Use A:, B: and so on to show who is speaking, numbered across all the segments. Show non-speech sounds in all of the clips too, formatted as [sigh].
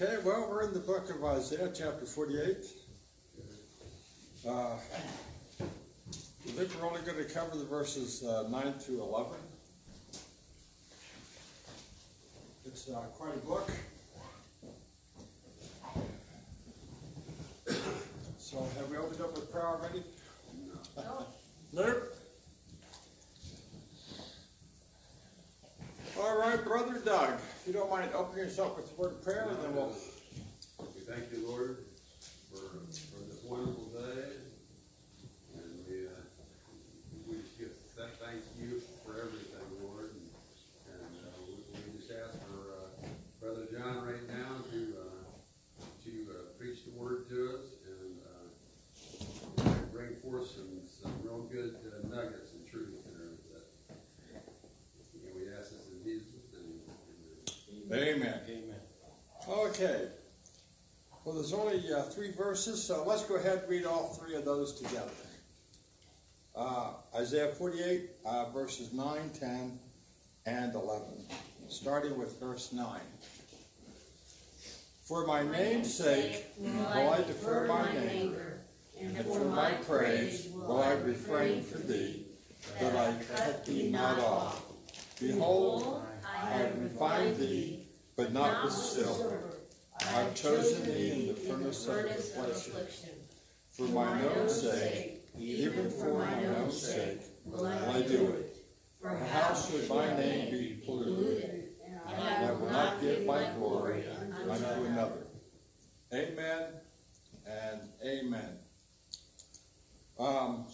A: Okay, well, we're in the book of Isaiah, chapter 48. Uh, I think we're only going to cover the verses uh, 9 to 11. It's uh, quite a book. So, have we opened up with prayer already? No. nope. All right, Brother Doug, you don't mind opening yourself with a word of prayer, and then we'll.
B: We thank you, Lord, for, for this wonderful day. And we, uh, we just give that thanks to you for everything, Lord. And, and uh, we, we just ask for uh, Brother John right now to, uh, to uh, preach the word to us and uh, bring forth some, some real good uh, nuggets and truth there. That, and we ask this in Jesus' name. Amen.
A: Amen.
C: Amen.
A: Okay. Well, there's only uh, three verses, so let's go ahead and read all three of those together. Uh, Isaiah 48, uh, verses 9, 10, and 11. Starting with verse 9. For my name's sake will I defer my anger, and for my praise will I refrain from thee, that I cut thee not off. Behold, I have refined thee, but not with silver. I have chosen thee in the furnace of affliction. For mine own sake, even for mine own sake, will I do it. For how should my name be polluted? And I will not give my glory unto another. Amen and amen. Um,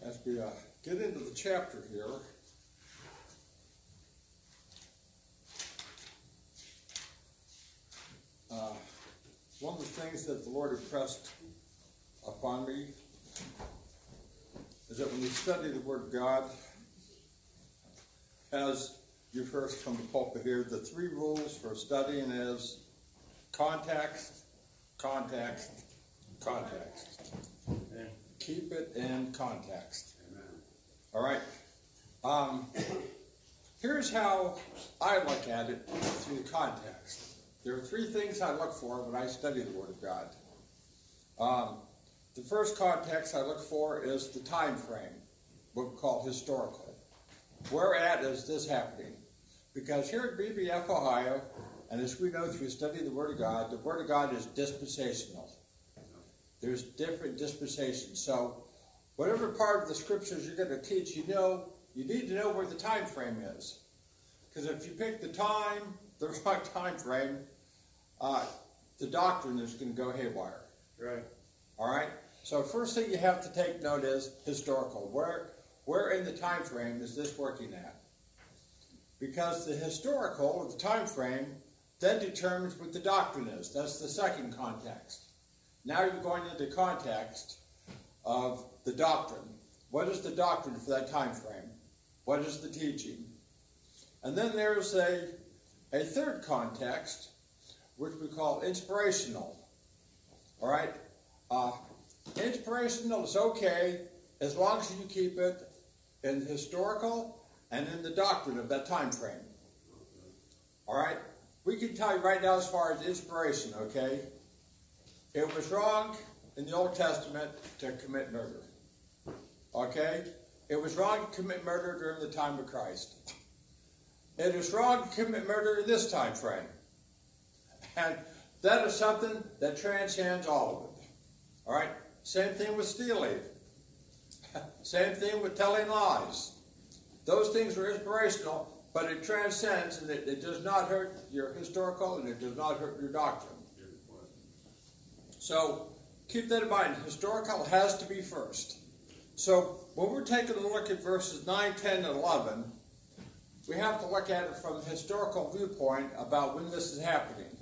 A: as we uh, get into the chapter here, uh, one of the things that the Lord impressed upon me is that when you study the Word of God, as you've heard from the pulpit here, the three rules for studying is context, context, context.
C: Amen.
A: Keep it in context.
B: Amen.
A: All right. Um, here's how I look at it through the context. There are three things I look for when I study the Word of God. Um, the first context I look for is the time frame, what we call historical. Where at is this happening? Because here at BBF Ohio, and as we know through studying the Word of God, the Word of God is dispensational. There's different dispensations. So, whatever part of the scriptures you're going to teach, you know, you need to know where the time frame is. Because if you pick the time, [laughs] the wrong time frame, uh, the doctrine is going to go haywire.
C: Right.
A: All right. So first thing you have to take note is historical. Where where in the time frame is this working at? Because the historical or the time frame then determines what the doctrine is. That's the second context. Now you're going into context of the doctrine. What is the doctrine for that time frame? What is the teaching? And then there's a a third context, which we call inspirational. All right. Uh, inspirational is okay as long as you keep it in historical and in the doctrine of that time frame. All right? We can tell you right now as far as inspiration, okay? It was wrong in the Old Testament to commit murder. Okay? It was wrong to commit murder during the time of Christ. It is wrong to commit murder in this time frame. And that is something that transcends all of it. All right? Same thing with stealing. [laughs] Same thing with telling lies. Those things are inspirational, but it transcends and it, it does not hurt your historical and it does not hurt your doctrine. So keep that in mind. Historical has to be first. So when we're taking a look at verses 9, 10, and 11, we have to look at it from a historical viewpoint about when this is happening.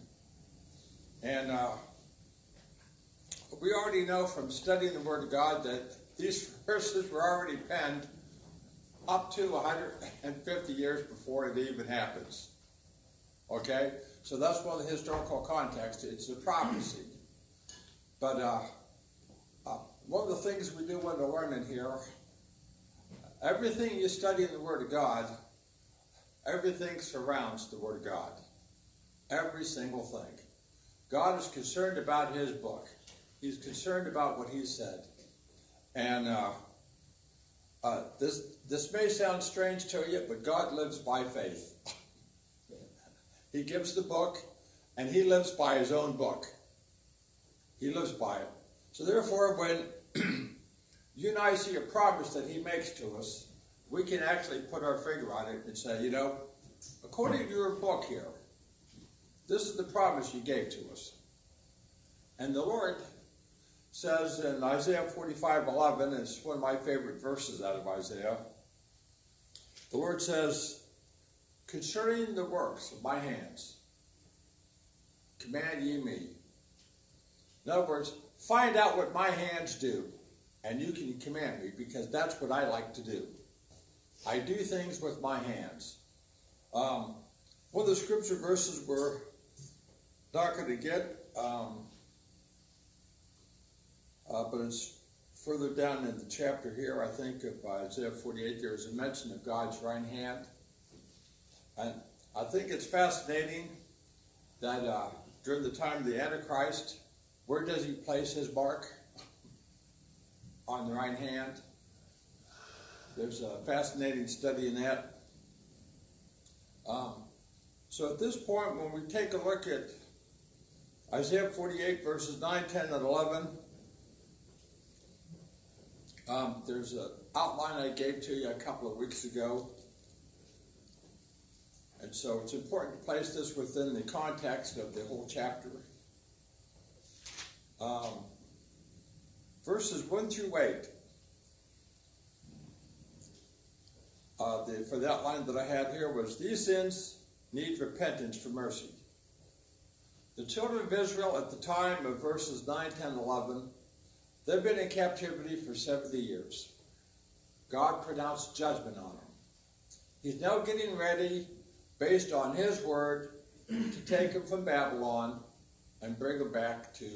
A: And uh, we already know from studying the Word of God that these verses were already penned up to 150 years before it even happens. Okay? So that's one of the historical context. It's a prophecy. But uh, uh, one of the things we do when we're learning here, everything you study in the Word of God, everything surrounds the Word of God. Every single thing. God is concerned about His book. He's concerned about what He said. And uh, uh, this this may sound strange to you, but God lives by faith. he gives the book, and He lives by His own book. He lives by it. So therefore, when [clears throat] you and I see a promise that He makes to us, we can actually put our finger on it and say, you know, according to your book here, this is the promise you gave to us. And the Lord says in Isaiah 45 11, it's one of my favorite verses out of Isaiah. The Lord says, Concerning the works of my hands, command ye me. In other words, find out what my hands do, and you can command me, because that's what I like to do. I do things with my hands. Um, one of the scripture verses we're going to get, um, uh, but it's further down in the chapter here, I think, of Isaiah 48, there's a mention of God's right hand. And I think it's fascinating that uh, during the time of the Antichrist, where does he place his mark? On the right hand. There's a fascinating study in that. Um, so at this point, when we take a look at Isaiah 48, verses 9, 10, and 11, um, there's an outline I gave to you a couple of weeks ago. And so it's important to place this within the context of the whole chapter. Um, verses 1 through 8. Uh, the, for the outline that I had here was these sins need repentance for mercy. The children of Israel at the time of verses 9, 10, 11, they've been in captivity for 70 years. God pronounced judgment on them. He's now getting ready, based on his word, to take them from Babylon and bring them back to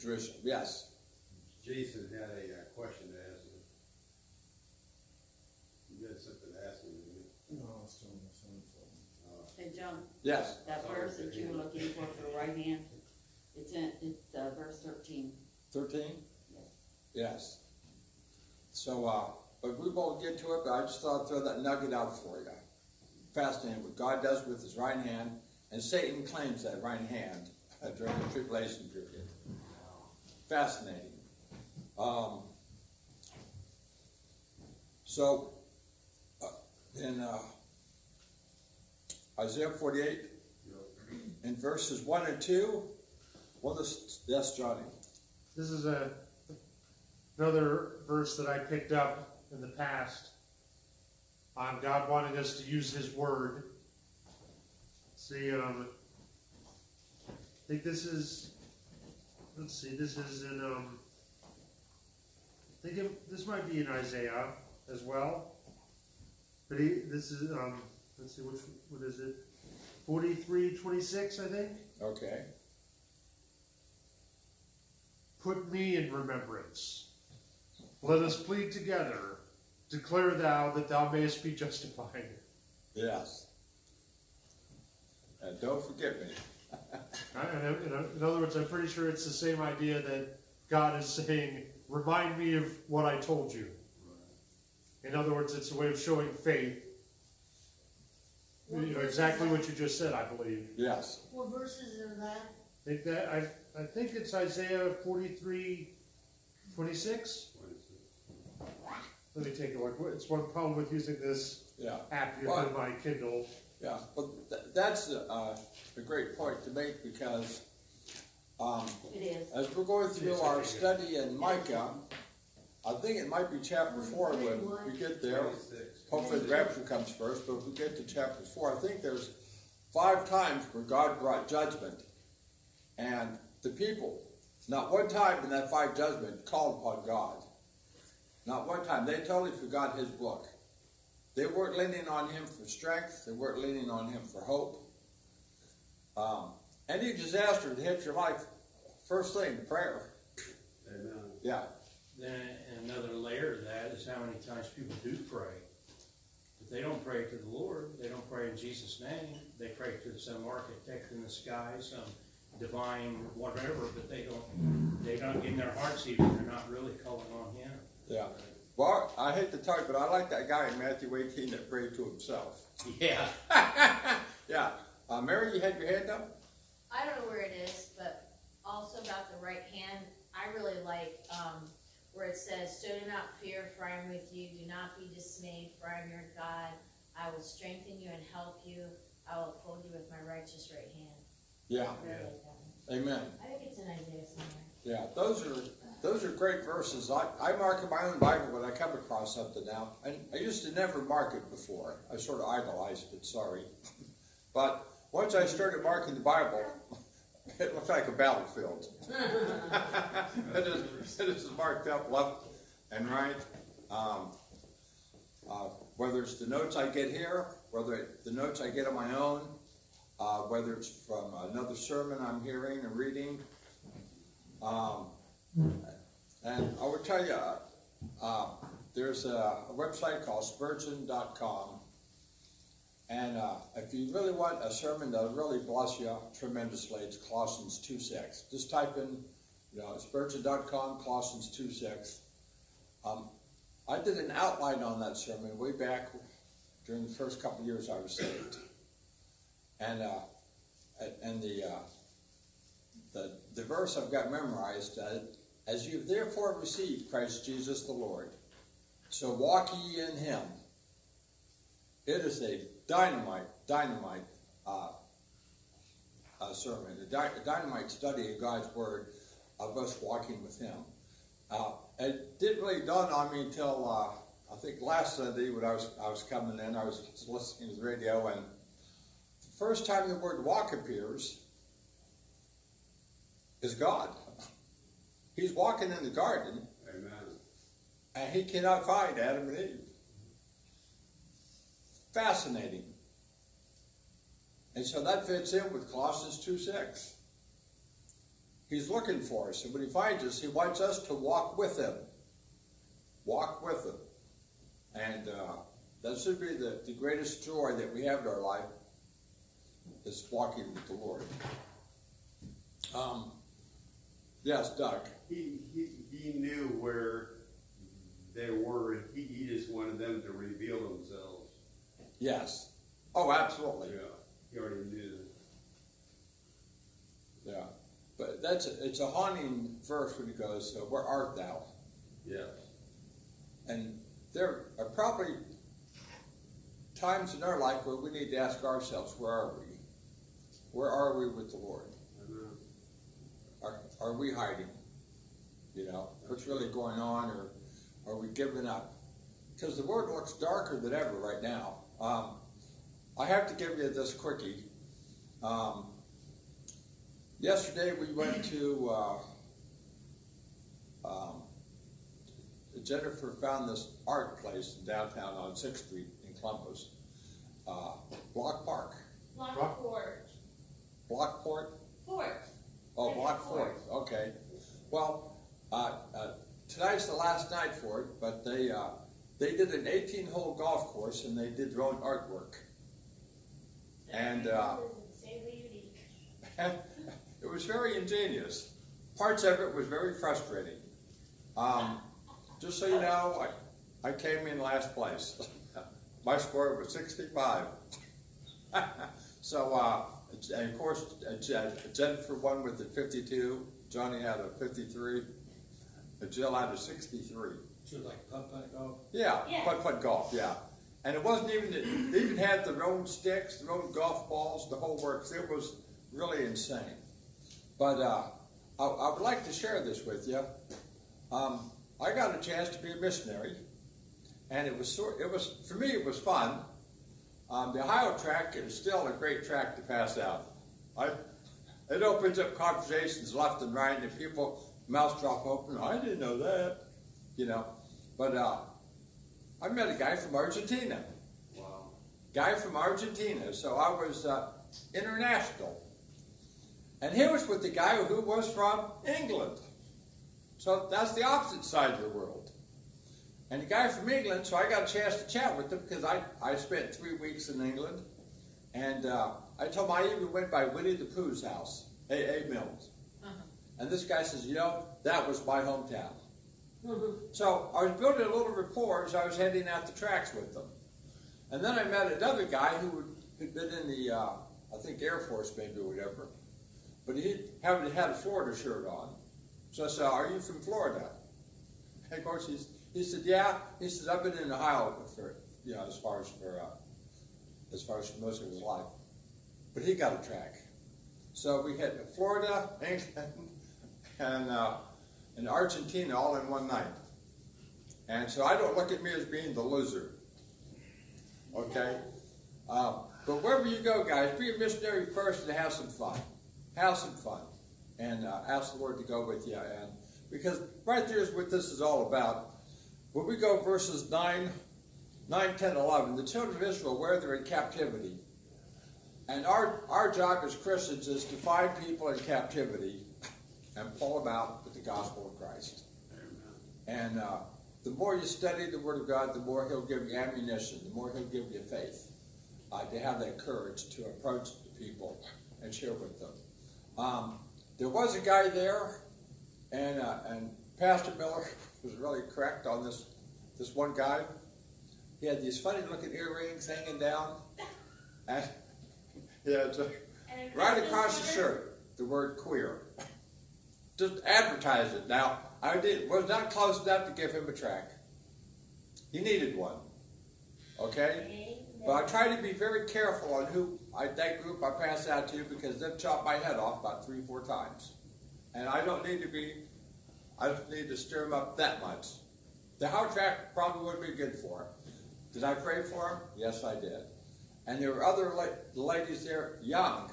A: Jerusalem. Yes?
B: Jason had a uh, question to ask you. You had something to ask him, didn't you?
C: No, I was still on the phone. so-
D: Hey, John,
A: Yes.
D: that verse that you were looking for for the right hand, it's in, it's, uh, verse thirteen.
A: 13?
D: Yes.
A: Yes. So, uh, but we won't get to it, but I just thought I'd throw that nugget out for you. Fascinating what God does with his right hand, and Satan claims that right hand during the tribulation period. Fascinating. Um, so, uh, in uh, Isaiah 48, in verses 1 and 2, well, this, yes, Johnny.
C: This is a another verse that I picked up in the past on God wanting us to use His Word. See, um, I think this is. Let's see. This is in. Um, I think it, this might be in Isaiah as well. But he, this is. Um, let's see. Which what is it? Forty three twenty six. I think.
A: Okay.
C: Put me in remembrance. Let us plead together. Declare thou that thou mayest be justified.
A: Yes. And don't forget me.
C: In other words, I'm pretty sure it's the same idea that God is saying, remind me of what I told you. In other words, it's a way of showing faith. You know, exactly what you just said, I believe.
A: Yes.
E: What verses are that?
C: I think that I, I think it's Isaiah 43, 26. Let me take a look. It's one problem with using this
A: Yeah.
C: app here on my Kindle.
A: Yeah. But th- that's a, uh, a great point to make because um,
D: It is.
A: as we're going through our study in Micah, I think it might be chapter four when we get there. Hopefully the rapture comes first, but if we get to chapter four, I think there's five times where God brought judgment. And the people, not one time in that five judgment, called upon God. Not one time. They totally forgot his book. They weren't leaning on him for strength. They weren't leaning on him for hope. Um, any disaster that hits your life, first thing, prayer.
B: Amen.
A: Yeah.
F: Then another layer of that is how many times people do pray. But they don't pray to the Lord. They don't pray in Jesus' name. They pray to some architect in the sky, some divine whatever, but they don't, they don't, in their hearts even, they're not really calling on him.
A: Yeah. Well, I hate to tell you, but I like that guy in Matthew 18 that prayed to himself.
F: Yeah. [laughs]
A: Yeah. Uh, Mary, you had your hand up?
E: I don't know where it is, but also about the right hand, I really like, um, where it says, So do not fear, for I am with you, do not be dismayed, for I am your God. I will strengthen you and help you, I will uphold you with my righteous right hand.
A: Yeah.
E: I really like that one.
A: Amen.
E: I think it's in Isaiah somewhere.
A: Yeah, those are those are great verses. I, I mark in my own Bible when I come across something now. And I used to never mark it before. I sort of idolized it, sorry. [laughs] But once I started marking the Bible, [laughs] it looks like a battlefield. [laughs] it, is, it is marked up left and right. Um, uh, whether it's the notes I get here, whether it, the notes I get on my own, uh, whether it's from another sermon I'm hearing and reading. Um, and I will tell you, uh, there's a, a website called Spurgeon.com. And uh, if you really want a sermon that'll really bless you tremendously, it's Colossians 2.6. Just type in, you know, Spurgeon.com, Colossians 2.6. Um, I did an outline on that sermon way back during the first couple years I was saved. And, uh, and the, uh, the, the verse I've got memorized, uh, as you've therefore received Christ Jesus the Lord, so walk ye in him. It is a dynamite, dynamite uh, uh, sermon, a, a dynamite study of God's Word of us walking with Him. Uh, it didn't really dawn on me until uh, I think last Sunday when I was I was coming in, I was listening to the radio, and the first time the word walk appears is God. He's walking in the garden,
B: Amen.
A: and he cannot find Adam and Eve. Fascinating. And so that fits in with Colossians 2 6. He's looking for us, and when he finds us, he wants us to walk with him. Walk with him. And uh, that should be the, the greatest joy that we have in our life, is walking with the Lord. Um, yes, Doug.
B: He, he, he knew where they were. He, he just wanted them to reveal themselves.
A: Yes. Oh, absolutely.
B: Yeah, he already knew.
A: Yeah, but that's a, it's a haunting verse when he goes, uh, "Where art thou?"
B: Yes.
A: And there are probably times in our life where we need to ask ourselves, "Where are we? Where are we with the Lord?
B: Amen.
A: Are are we hiding? You know, what's really going on, or are we giving up? Because the world looks darker than ever right now. Um, I have to give you this quickie. Um, yesterday we went [clears throat] to. Uh, um, Jennifer found this art place in downtown on Sixth Street in Columbus, uh, Block Park,
E: Lockport.
A: Blockport.
E: Fort.
A: Oh,
E: Yes,
A: Block
E: Fort.
A: Fort. Okay. Well, uh, uh, tonight's the last night for it, but they uh, they did an 18-hole golf course and they did their own artwork. And uh,
E: Say the unique. [laughs]
A: it was very ingenious. Parts of it was very frustrating. Um, just so you know, I, I came in last place. [laughs] My score was 65. [laughs] so, uh, and of course, uh, Jennifer won with a 52. Johnny had a 53. and Jill had a 63.
F: She was like putt putt golf.
A: Yeah,
E: Yeah.
A: putt putt golf. Yeah, and it wasn't even. They even had their own sticks, their own golf balls, the whole works. It was really insane. But uh, I, I would like to share this with you. Um, I got a chance to be a missionary, and it was sort. It was for me. It was fun. Um, the Ohio track is still a great track to pass out. I, it opens up conversations left and right, and people mouths drop open. I didn't know that, you know. But uh, I met a guy from Argentina.
B: Wow.
A: Guy from Argentina. So I was uh, international. And he was with the guy who was from England. So that's the opposite side of the world. And the guy from England, so I got a chance to chat with him because I, I spent three weeks in England. And uh, I told him I even went by Winnie the Pooh's house, A. A. Mills.
E: Uh-huh.
A: And this guy says, you know, that was my hometown.
E: Uh-huh.
A: So I was building a little rapport as I was heading out the tracks with them. And then I met another guy who had been in the, uh, I think Air Force maybe or whatever. But he had, had a Florida shirt on. So I said, are you from Florida? And [laughs] of course he's, he said, yeah. He says, I've been in Ohio for, you know, as far as for, uh, as far as for most of his life. But he got a track. So we had Florida, England, [laughs] and, uh, and Argentina all in one night. And so I don't look at me as being the loser. Okay? Um, but wherever you go, guys, be a missionary first and have some fun. Have some fun. And uh, ask the Lord to go with you. And because right there is what this is all about. When we go verses 9, 9, 10, 11, the children of Israel, where they're in captivity. And our, our job as Christians is to find people in captivity and pull them out gospel of Christ. And uh, the more you study the Word of God, the more He'll give you ammunition, the more He'll give you faith uh, to have that courage to approach the people and share with them. Um, there was a guy there, and uh, and Pastor Miller [laughs] was really correct on this this one guy. He had these funny looking earrings hanging down, and [laughs] yeah, it's a,
E: And
A: right across the shirt the word queer. [laughs] Just advertise it. Now I did was not close enough to give him a track. He needed one. Okay? But I try to be very careful on who I, that group I pass out to because they've chopped my head off about three, four times. And I don't need to be, I don't need to stir them up that much. The Howard track probably would be good for him. Did I pray for him? Yes, I did. And there were other la- ladies there, young,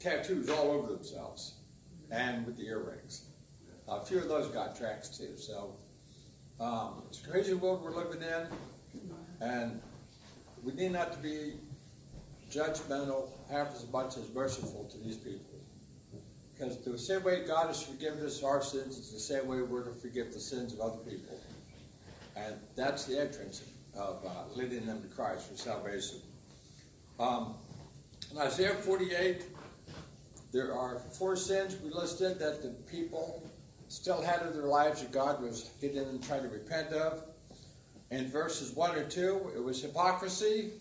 A: tattoos all over themselves, and with the earrings. A few of those got tracks too. So um, it's a crazy world we're living in, and we need not to be judgmental half as much as merciful to these people. Because the same way God has forgiven us our sins, it's the same way we're to forgive the sins of other people. And that's the entrance of uh, leading them to Christ for salvation. Um, in Isaiah 48, there are four sins we listed that the people still had in their lives that God was getting them trying to repent of. In verses 1 and 2, it was hypocrisy.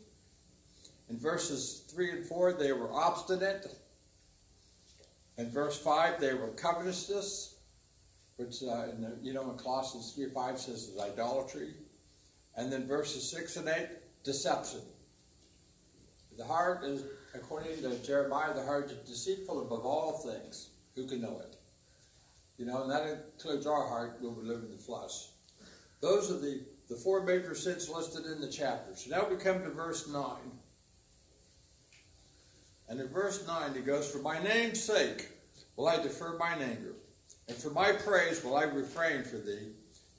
A: In verses 3 and 4, they were obstinate. In verse 5, they were covetousness, which, uh, in the, you know, in Colossians 3 5 says is idolatry. And then verses 6 and 8, deception. The heart is, according to Jeremiah, the heart is deceitful above all things. Who can know it? You know, and that includes our heart when we live in the flesh. Those are the, the four major sins listed in the chapter. So now we come to verse 9. And in verse 9 it goes, For my name's sake will I defer mine anger, and for my praise will I refrain for thee,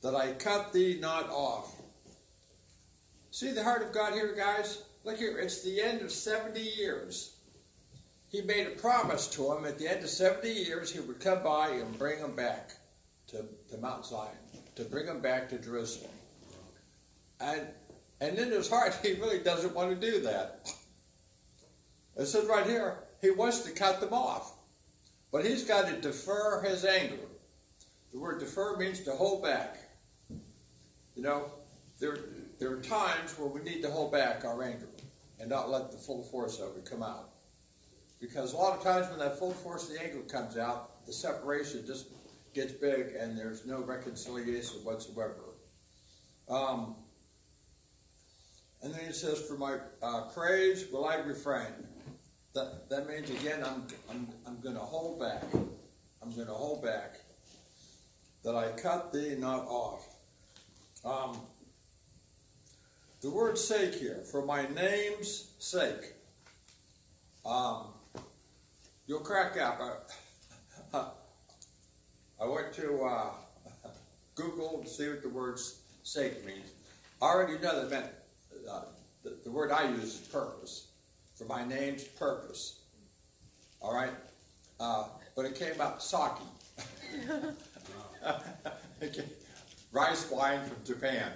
A: that I cut thee not off. See the heart of God here, guys? Look here, it's the end of 70 years. He made a promise to him at the end of 70 years he would come by and bring him back to, to Mount Zion, to bring him back to Jerusalem. And, and in his heart, [laughs] he really doesn't want to do that. It says right here, he wants to cut them off. But he's got to defer his anger. The word defer means to hold back. You know, there, there are times where we need to hold back our anger and not let the full force of it come out. Because a lot of times when that full force of the anger comes out, the separation just gets big and there's no reconciliation whatsoever. Um, and then it says, For my uh, praise will I refrain. That, that means, again, I'm, I'm, I'm going to hold back. I'm going to hold back. That I cut thee not off. Um, the word sake here, for my name's sake. Um, you'll crack up. I, [laughs] I went to uh, [laughs] Google to see what the word sake means. I already know that meant uh, the, the word I use is purpose. For my name's purpose. All right? Uh, but it came out sake. [laughs] Rice wine from Japan.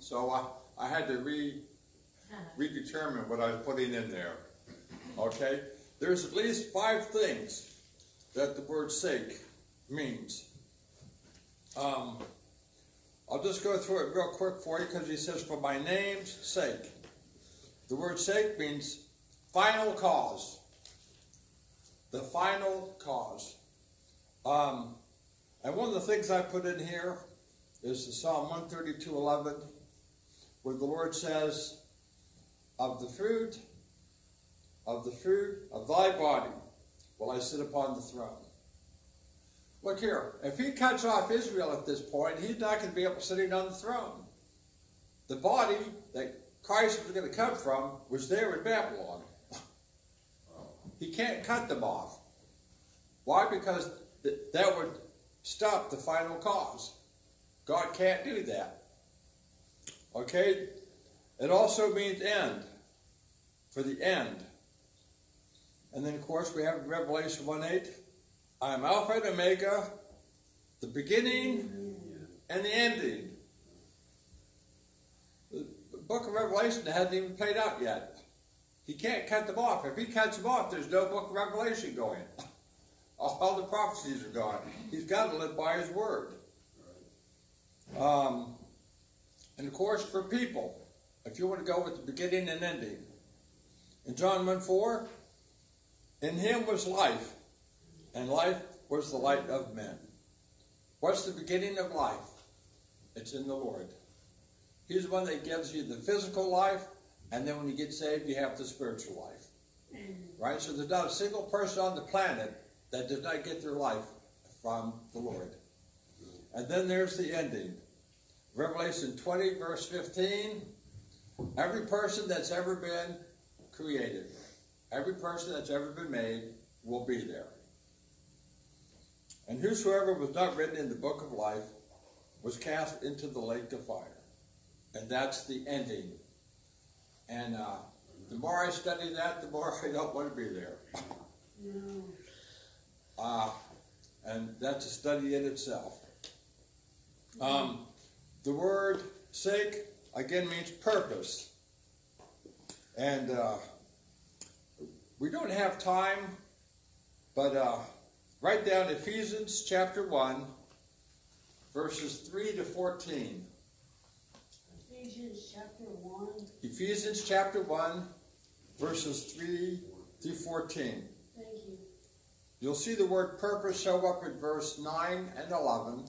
A: So I, I had to re redetermine what I was putting in there. Okay? There's at least five things that the word sake means. Um, I'll just go through it real quick for you because he says, for my name's sake. The word sake means final cause. The final cause. Um, and one of the things I put in here is the Psalm 132 11, where the Lord says, Of the fruit, of the fruit of thy body will I sit upon the throne. Look here, if he cuts off Israel at this point, he's not going to be able to sit on the throne. The body that Christ was going to come from was there in Babylon. he can't cut them off. Why? Because th- that would stop the final cause. God can't do that. Okay? It also means end. For the end. And then, of course, we have Revelation 1 8. I am Alpha and Omega, the beginning and the ending. The book of Revelation hasn't even played out yet. He can't cut them off. If he cuts them off, there's no book of Revelation going. [laughs] All the prophecies are gone. He's got to live by his word. Um, and of course, for people, if you want to go with the beginning and ending, in John 1 4, in him was life, and life was the light of men. What's the beginning of life? It's in the Lord. He's the one that gives you the physical life, and then when you get saved, you have the spiritual life. Right? So there's not a single person on the planet that does not get their life from the Lord. And then there's the ending. Revelation 20, verse 15. Every person that's ever been created, every person that's ever been made will be there. And whosoever was not written in the book of life was cast into the lake of fire. And that's the ending. And uh, the more I study that, the more [laughs] I don't want to be there. no. Uh, and that's a study in itself. Um, the word sake again means purpose. And uh, we don't have time, but uh, write down Ephesians chapter 1, verses 3 to 14.
G: Ephesians chapter one,
A: Ephesians chapter 1, verses 3 through 14.
G: thank you.
A: You'll see the word purpose show up in verse 9 and 11.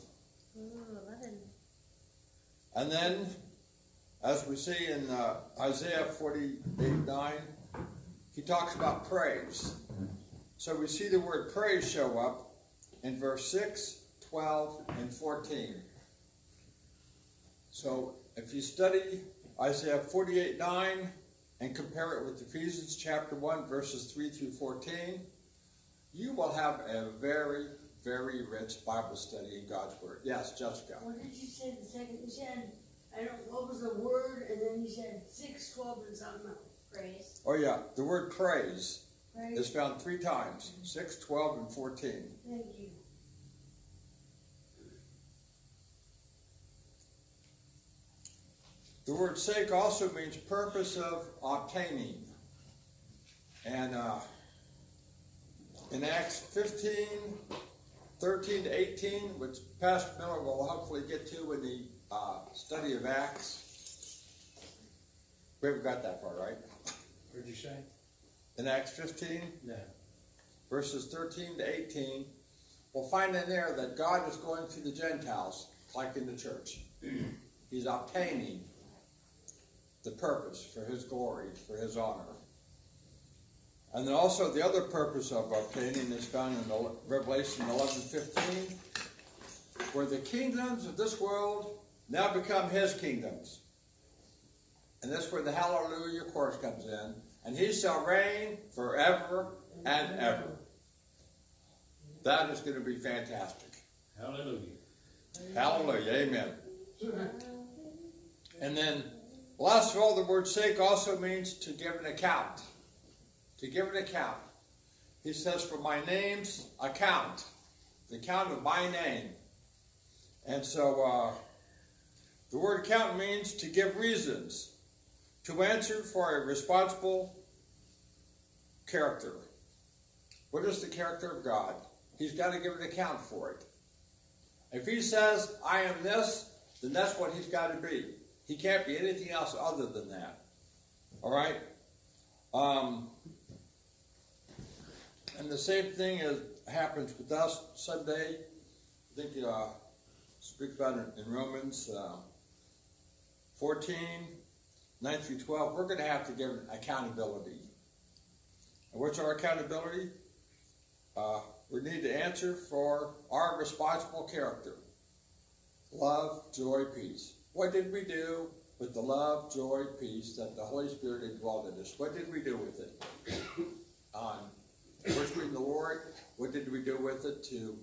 A: And then, as we see in uh, Isaiah 48 9, he talks about praise. So we see the word praise show up in verse 6, 12, and 14. So if you study Isaiah 48 9 and compare it with Ephesians chapter 1, verses 3 through 14, you will have a very, very rich Bible study in God's Word. Yes, Jessica.
G: What did you say the second, you said, I don't, what was the word, and then you said six, twelve, and something else.
E: Praise.
A: Oh, yeah, the word praise
G: Right?
A: is found three times 6, 12, and 14.
G: Thank you.
A: The word sake also means purpose of obtaining. And uh, in Acts 15, 13 to 18, which Pastor Miller will hopefully get to in the uh, study of Acts. We haven't got that far, right?
F: What did you say?
A: In Acts 15,
F: No.
A: verses 13 to 18, we'll find in there that God is going to the Gentiles, like in the church. [clears throat] He's obtaining the purpose for His glory, for His honor. And then also the other purpose of obtaining is found in Revelation 11 15, where the kingdoms of this world now become His kingdoms. And that's where the Hallelujah chorus comes in. And He shall reign forever and ever. That is going to be fantastic.
F: Hallelujah.
A: Hallelujah. Amen. And then, last of all, the word sake also means to give an account. To give an account. He says, for my name's account. The account of my name. And so, uh, the word account means to give reasons, to answer for a responsible character. What is the character of God? He's got to give an account for it. If he says, I am this, then that's what he's got to be. He can't be anything else other than that. All right? Um, and the same thing is, happens with us someday. I think you uh, speaks about it in Romans uh, 14, 9 through 12. We're going to have to give accountability. And what's our accountability? Uh, we need to answer for our responsible character love, joy, peace. What did we do with the love, joy, peace that the Holy Spirit indwelled in us? What did we do with it? [coughs] On reading the Lord, what did we do with it to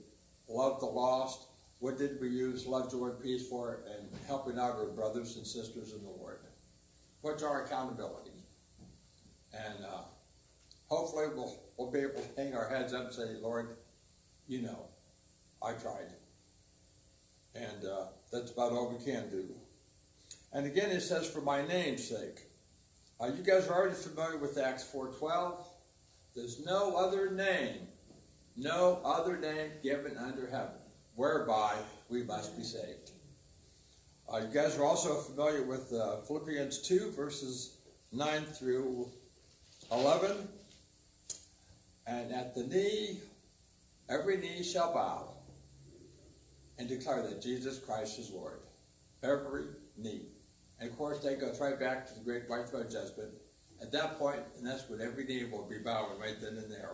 A: love the lost? What did we use love, joy, and peace for? And helping out our brothers and sisters in the Lord. What's our accountability? And uh, hopefully we'll, we'll be able to hang our heads up and say, Lord, you know, I tried. And uh, that's about all we can do. And again, it says, for my name's sake. Uh, you guys are already familiar with Acts 4.12. There's no other name, no other name given under heaven, whereby we must be saved. Uh, you guys are also familiar with uh, Philippians 2, verses 9 through 11. And at the knee, every knee shall bow and declare that Jesus Christ is Lord. Every knee. And of course, that goes right back to the great white throne judgment. At that point, and that's what every knee will be bowing right then and there.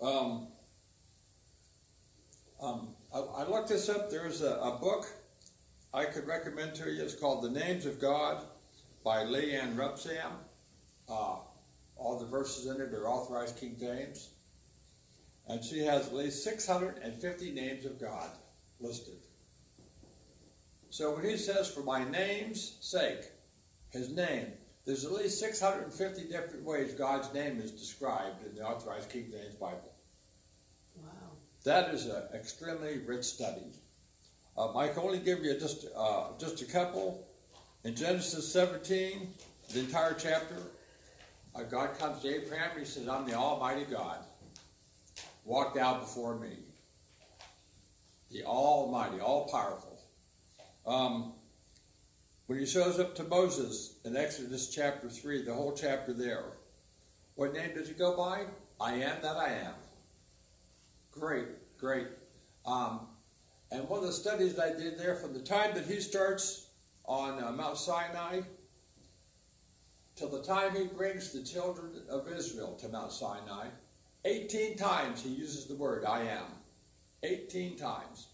A: Um, um, I, I looked this up. There's a, a book I could recommend to you. It's called The Names of God by Leanne Rupsam. Uh, all the verses in it are authorized King James. And she has at least 650 names of God listed. So when he says, for my name's sake, his name, there's at least 650 different ways God's name is described in the authorized King James Bible.
G: Wow.
A: That is an extremely rich study. Um, I can only give you just uh, just a couple. In Genesis 17, the entire chapter, uh, God comes to Abraham and he says, I'm the Almighty God. Walk out before me. The Almighty, all powerful. Um, when he shows up to Moses in Exodus chapter 3, the whole chapter there, what name does he go by? I am that I am. Great, great. Um, and one of the studies I did there, from the time that he starts on uh, Mount Sinai till the time he brings the children of Israel to Mount Sinai, 18 times he uses the word I am. 18 times.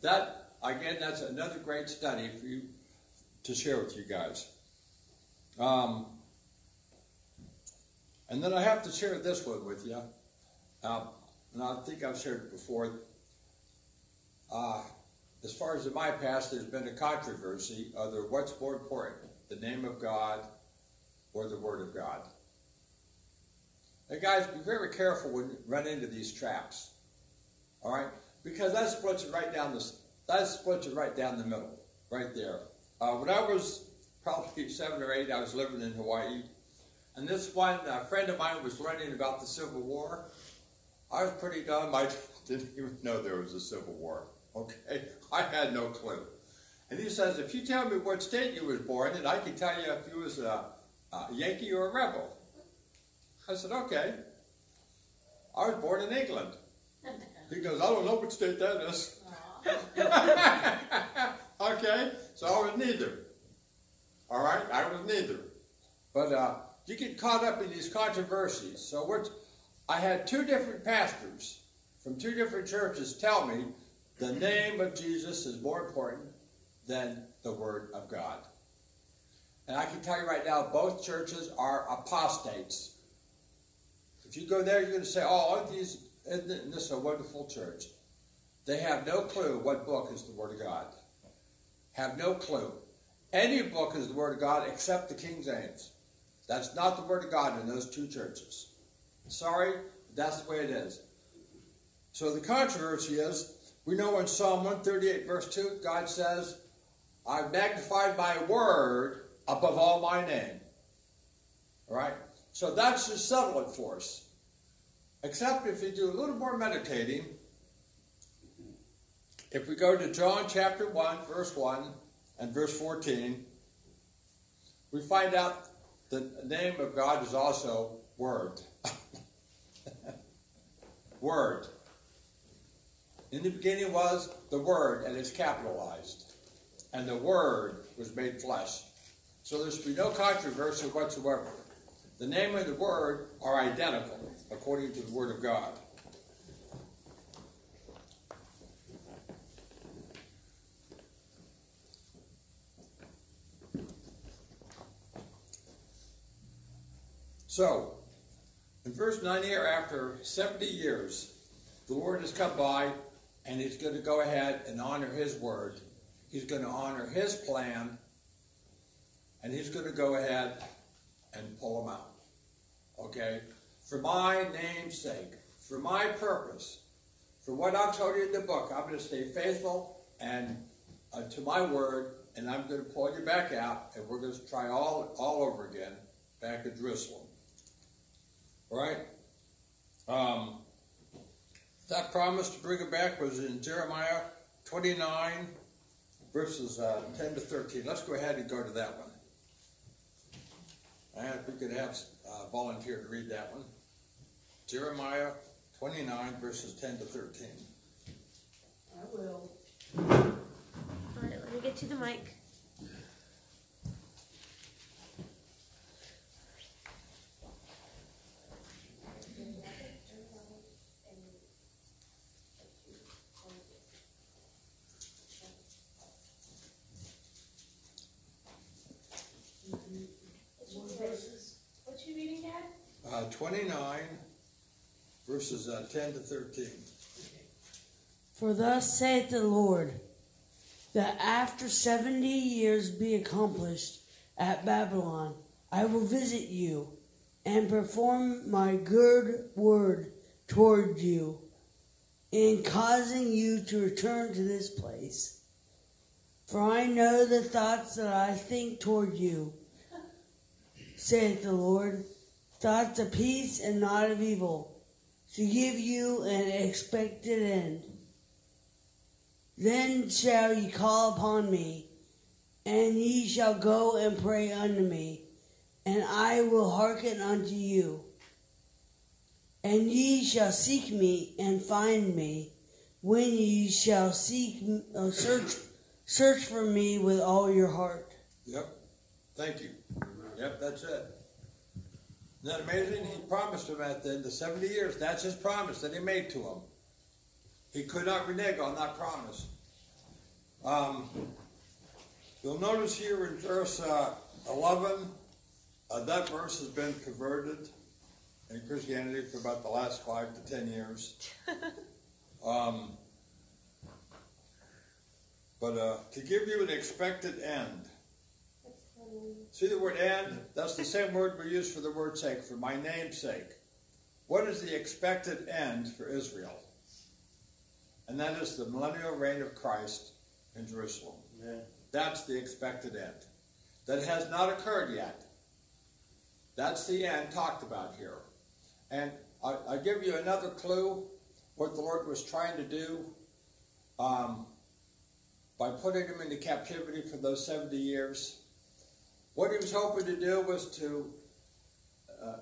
A: That, again, that's another great study for you to share with you guys. Um, and then I have to share this one with you. Uh, and I think I've shared it before. Uh, as far as in my past, there's been a controversy whether what's more important, the name of God or the Word of God. Now, guys, be very careful when you run into these traps. All right, because that splits it right down the that splits it right down the middle, right there. Uh, when I was probably [laughs] seven or eight, I was living in Hawaii, and this one uh, friend of mine was learning about the Civil War. I was pretty dumb. I [laughs] didn't even know there was a Civil War. Okay, [laughs] I had no clue. And he says, if you tell me what state you was born in, I can tell you if you was a, a Yankee or a rebel. I said, okay. I was born in England. He goes, I don't know what state that is. Okay, so I was neither. All right, I was neither. But uh, you get caught up in these controversies. So I had two different pastors from two different churches tell me the name of Jesus is more important than the Word of God. And I can tell you right now, both churches are apostates. If you go there, you're going to say, oh, aren't these, isn't this a wonderful church? They have no clue what book is the Word of God. Have no clue. Any book is the Word of God except the King James. That's not the Word of God in those two churches. Sorry, that's the way it is. So the controversy is, we know in Psalm 138, verse 2, God says, I've magnified my word above all my name. All right? So that's just settle it for us. Except if you do a little more meditating, if we go to John chapter 1, verse 1 and verse 14, we find out the name of God is also Word. [laughs] Word. In the beginning was the Word, and it's capitalized. And the Word was made flesh. So there should be no controversy whatsoever. The name and the Word are identical, according to the Word of God. So, in verse 9 here, after 70 years, the Lord has come by and he's going to go ahead and honor his word. He's going to honor his plan and he's going to go ahead and pull them out. Okay? For my name's sake, for my purpose, for what I've told you in the book, I'm going to stay faithful and uh, to my word, and I'm going to pull you back out, and we're going to try all all over again back at Jerusalem. Right? Um, that promise to bring it back was in Jeremiah 29, verses uh, 10 to 13. Let's go ahead and go to that one. And we could have uh, volunteer to read that one. Jeremiah 29, verses 10 to 13.
G: I will.
H: All right, let me get you the mic.
A: Uh, 29, verses uh, 10 to 13.
G: For thus saith the Lord, that after seventy years be accomplished at Babylon, I will visit you and perform my good word toward you in causing you to return to this place. For I know the thoughts that I think toward you, saith the Lord, thoughts of peace and not of evil, to give you an expected end. Then shall ye call upon me, and ye shall go and pray unto me, and I will hearken unto you. And ye shall seek me and find me, when ye shall seek, uh, search, search for me with all your heart.
A: Yep. Thank you. Yep, that's it. Isn't that amazing? He promised him at the end of 70 years. That's his promise that he made to him. He could not renege on that promise. Um, you'll notice here in verse uh, 11, uh, that verse has been converted in Christianity for about the last five to ten years. [laughs] um, but uh, to give you an expected end. See the word end? That's the same word we use for the word sake, for my name's sake. What is the expected end for Israel? And that is the millennial reign of Christ in Jerusalem.
F: Amen.
A: That's the expected end. That has not occurred yet. That's the end talked about here. And I, I give you another clue what the Lord was trying to do um, by putting him into captivity for those 70 years. What he was hoping to do was to, uh,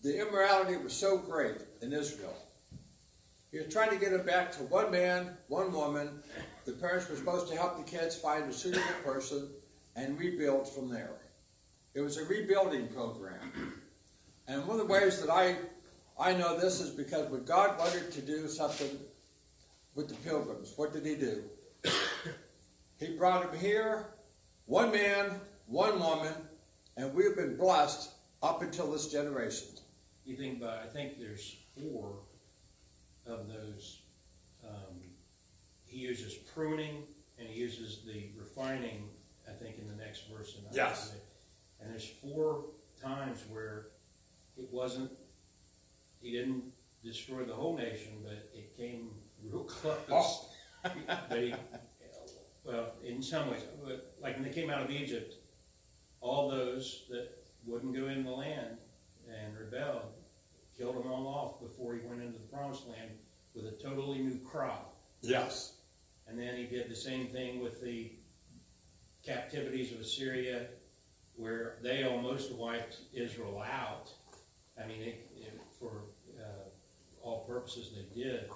A: the immorality was so great in Israel. He was trying to get them back to one man, one woman. The parents were supposed to help the kids find a suitable person and rebuild from there. It was a rebuilding program. And one of the ways that I, I know this is because when God wanted to do something with the pilgrims, what did he do? [coughs] he brought them here, one man, one woman, and we've been blessed up until this generation.
F: You think about, I think there's four of those. Um, he uses pruning and he uses the refining, I think, in the next verse. And
A: Yes.
F: And there's four times where it wasn't, he didn't destroy the whole nation, but it came real close.
A: Oh.
F: But he, well, in some ways, like when they came out of Egypt, all those that wouldn't go in the land and rebelled, killed them all off before he went into the promised land with a totally new crop.
A: Yes.
F: And then he did the same thing with the captivities of Assyria, where they almost wiped Israel out. I mean, it, it, for uh, all purposes they did.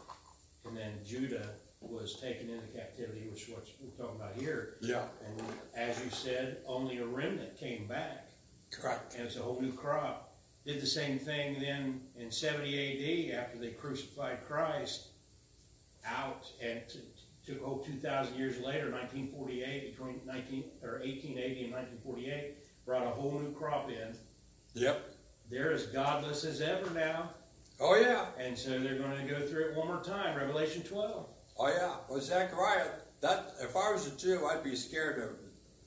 F: And then Judah was taken into captivity, which is what we're talking about here.
A: Yeah.
F: And as you said, only a remnant came back,
A: Correct.
F: and it's a whole new crop. Did the same thing then in 70 AD after they crucified Christ out and took a whole 2,000 years later, 1948, between 19 or 1880 and 1948, brought a whole new crop in.
A: Yep.
F: They're as godless as ever now,
A: Oh yeah.
F: and so they're going to go through it one more time. Revelation 12.
A: Oh yeah. Well, Zechariah. That if I was a Jew, I'd be scared of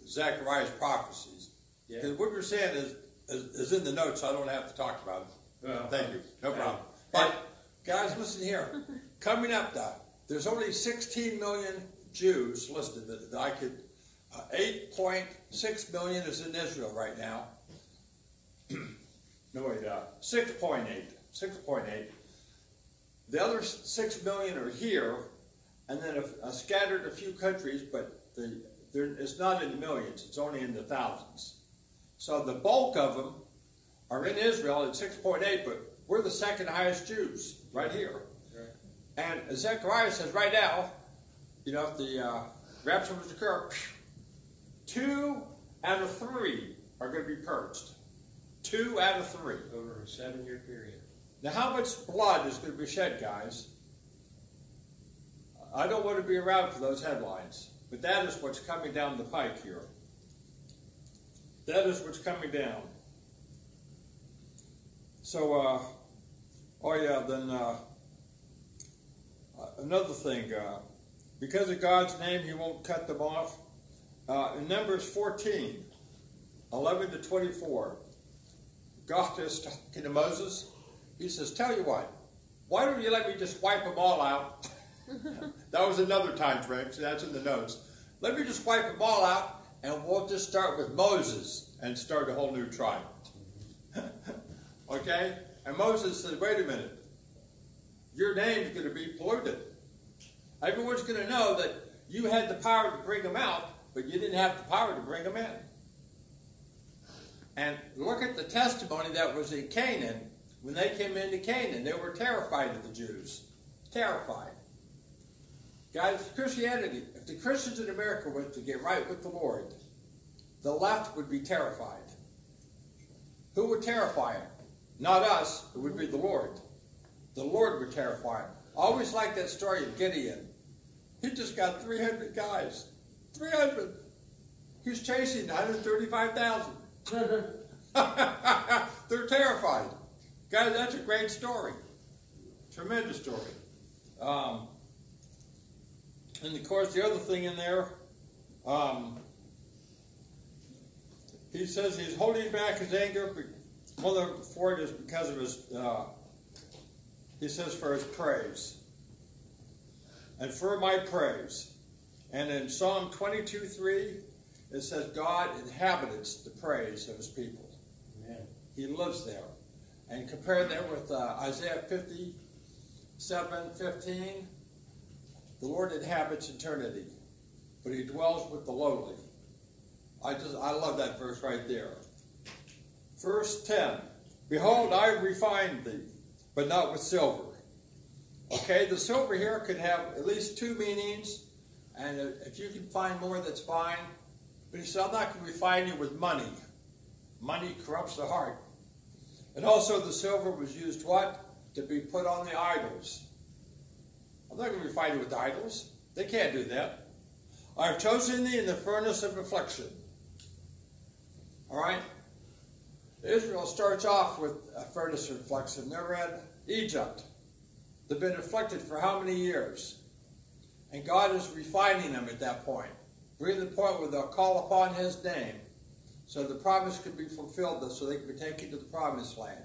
A: Zechariah's prophecies.
F: Yeah.
A: Because what you're saying is, is is in the notes. So I don't have to talk about it.
F: Well,
A: Thank you. No problem. But guys, listen here. [laughs] Coming up, that there's only 16 million Jews listed that, that I could. Uh, 8.6 million is in Israel right now. [clears throat] no wait, uh, 6.8. 6.8. The other s- 6 million are here, and then a, a scattered a few countries, but the, there, it's not in the millions. It's only in the thousands. So the bulk of them are in Israel at 6.8, but we're the second highest Jews right here. And Zechariah says right now, you know, if the uh, rapture was to occur, two out of three are going to be purged. Two out of three.
F: over a seven-year period.
A: Now, how much blood is going to be shed, guys? I don't want to be around for those headlines, but that is what's coming down the pike here. That is what's coming down. So, uh, oh yeah, then uh, uh, another thing, uh, because of God's name, He won't cut them off. Uh, in Numbers 14, 11 to 24, God is talking to Moses. He says, Tell you what, why don't you let me just wipe them all out? [laughs] that was another time frame, so that's in the notes. Let me just wipe them all out, and we'll just start with Moses and start a whole new tribe. [laughs] okay? And Moses said, Wait a minute. Your name's going to be polluted. Everyone's going to know that you had the power to bring them out, but you didn't have the power to bring them in. And look at the testimony that was in Canaan. When they came into Canaan, they were terrified of the Jews. Terrified. Guys, Christianity, if the Christians in America were to get right with the Lord, the left would be terrified. Who would terrify them? Not us, it would be the Lord. The Lord would terrify them. I always like that story of Gideon. He just got 300 guys. 300. He's chasing 135,000. [laughs] They're terrified. Guys, that's a great story. Tremendous story. Um, and of course, the other thing in there, um, he says he's holding back his anger. but One of the for it is because of his, uh, he says, for his praise. And for my praise. And in Psalm 22 3, it says, God inhabits the praise of his people.
F: Amen.
A: He lives there. And compare that with uh, Isaiah 57 15. The Lord inhabits eternity, but he dwells with the lowly. I just I love that verse right there. Verse 10 Behold, I refined thee, but not with silver. Okay, the silver here could have at least two meanings, and if you can find more, that's fine. But he said, I'm not going to refine you with money. Money corrupts the heart. And also, the silver was used what? To be put on the idols. I'm not going to be fighting with idols. They can't do that. I have chosen thee in the furnace of affliction. All right? Israel starts off with a furnace of affliction. They're in Egypt. They've been afflicted for how many years? And God is refining them at that point. We're at the point where they'll call upon His name so the promise could be fulfilled so they could be taken to the promised land.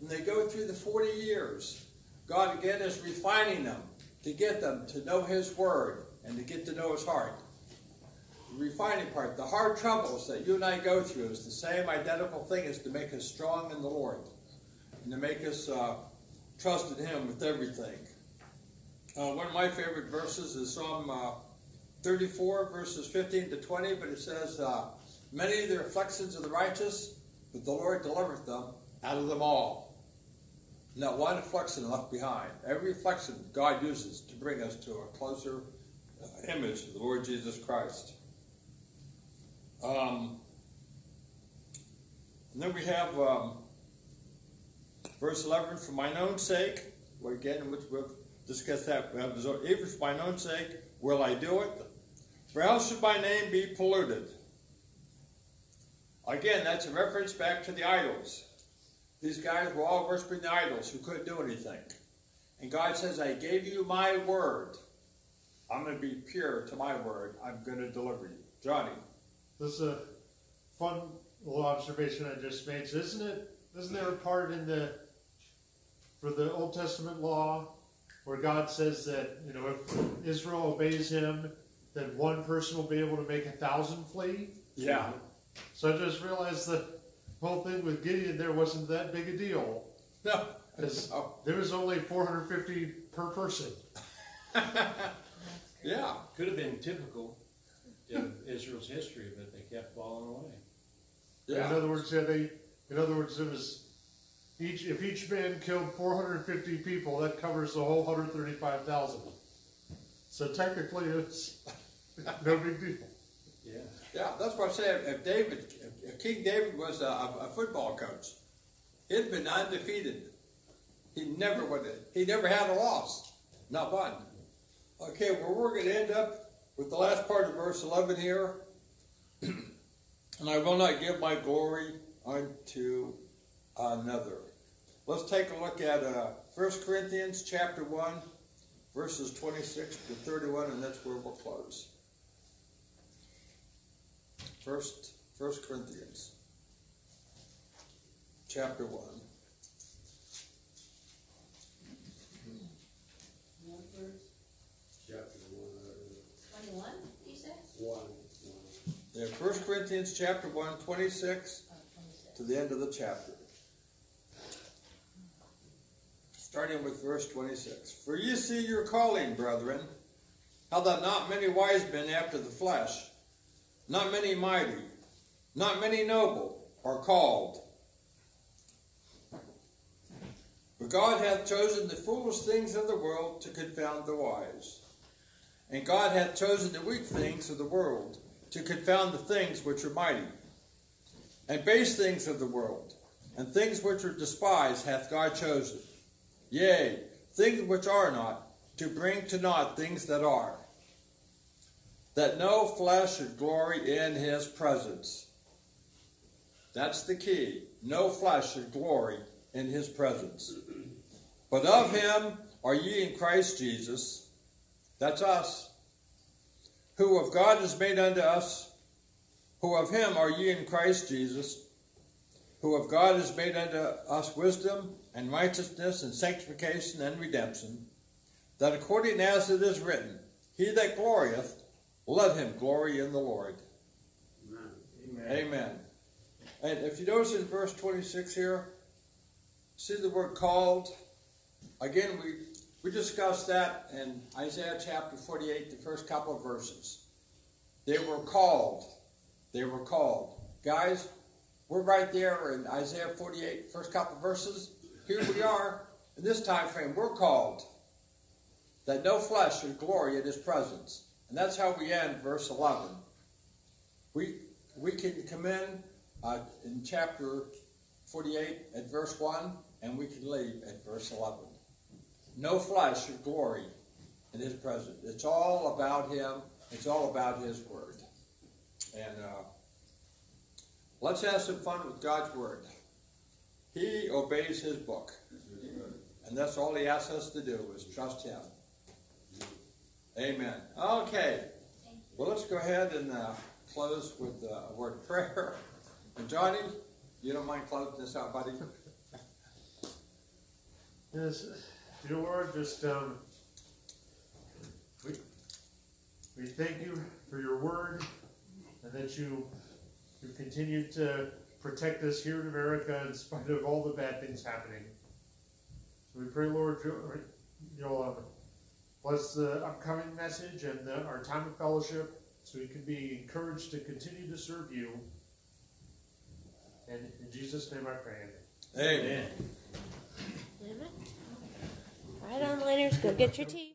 A: When they go through the 40 years, God again is refining them to get them to know His word and to get to know His heart. the refining part, the hard troubles that you and I go through is the same identical thing as to make us strong in the Lord and to make us uh, trust in Him with everything. Uh, one of my favorite verses is Psalm uh, 34, verses 15 to 20, but it says, uh, Many of the afflictions of the righteous, but the Lord delivereth them out of them all. Not one affliction left behind. Every affliction God uses to bring us to a closer uh, image of the Lord Jesus Christ. Um, and then we have um, verse 11, for mine own sake, well, again, which we'll discuss that. The- Even for mine own sake will I do it, for else should my name be polluted. Again, that's a reference back to the idols. These guys were all worshiping the idols who couldn't do anything. And God says, I gave you my word. I'm going to be pure to my word. I'm going to deliver you. Johnny.
C: This is a fun little observation I just made. So isn't it? Isn't there a part in the for the Old Testament law where God says that you know if Israel obeys Him, then one person will be able to make a thousand flee?
A: Yeah.
C: So I just realized the whole thing with Gideon there wasn't that big a deal.
A: No.
C: 'Cause [laughs]
A: Oh,
C: there was only 450 per person. [laughs]
A: yeah.
F: Could have been typical of Israel's history, but they kept falling away.
A: Yeah.
C: In other words, yeah, they. In other words, it was each. If each man killed 450 people, that covers the whole 135,000. So technically, it's [laughs] no big deal.
F: Yeah.
A: Yeah, that's what I said. If David, if, if King David was a, a, football coach, he'd been undefeated. He never would. He never had a loss, not one. Okay, well, we're going to end up with the last part of verse eleven here. [clears throat] and I will not give my glory unto another. Let's take a look at uh, 1 Corinthians chapter 1, verses 26 to 31, and that's where we'll close. First, First Corinthians, chapter one.
D: One.
B: Chapter one, uh,
E: Twenty-one, you said?
B: one, one.
A: Yeah, First Corinthians, chapter one, twenty-six
E: Oh, twenty-six.
A: to the end of the chapter. Starting with verse twenty-six. For ye see your calling, brethren, how that not many wise men after the flesh, not many mighty, not many noble are called. But God hath chosen the foolish things of the world to confound the wise. And God hath chosen the weak things of the world to confound the things which are mighty. And base things of the world, and things which are despised hath God chosen. Yea, things which are not, to bring to naught things that are. That no flesh should glory in his presence. That's the key. No flesh should glory in his presence. But of him are ye in Christ Jesus. That's us. Who of God is made unto us. Who of him are ye in Christ Jesus. Who of God is made unto us wisdom and righteousness and sanctification and redemption. That according as it is written, He that glorieth, let him glory in the Lord.
B: Amen.
A: Amen. And if you notice in verse 26 here, see the word called. Again, we, we discussed that in Isaiah chapter 48, the first couple of verses. They were called. They were called. Guys, we're right there in Isaiah 48, first couple of verses. Here we are in this time frame. We're called that no flesh should glory in his presence. And that's how we end verse 11. We, we can come in uh, in chapter 48 at verse 1, and we can leave at verse 11. No flesh should glory in his presence. It's all about him, it's all about his word. And uh, let's have some fun with God's word. He obeys his book, and that's all he asks us to do is trust him. Amen. Okay. Well, let's go ahead and uh, close with uh, a word of prayer. [laughs] And Johnny, you don't mind closing this out, buddy? [laughs]
C: Yes, dear Lord, just um, we we thank you for your word. and that you you continue to protect us here in America in spite of all the bad things happening. So we pray, Lord, you'll, um, bless the upcoming message and the, our time of fellowship, so we can be encouraged to continue to serve you. And in Jesus' name, I pray.
A: Amen.
H: Wait a. Right on, Liners. Go get your tea.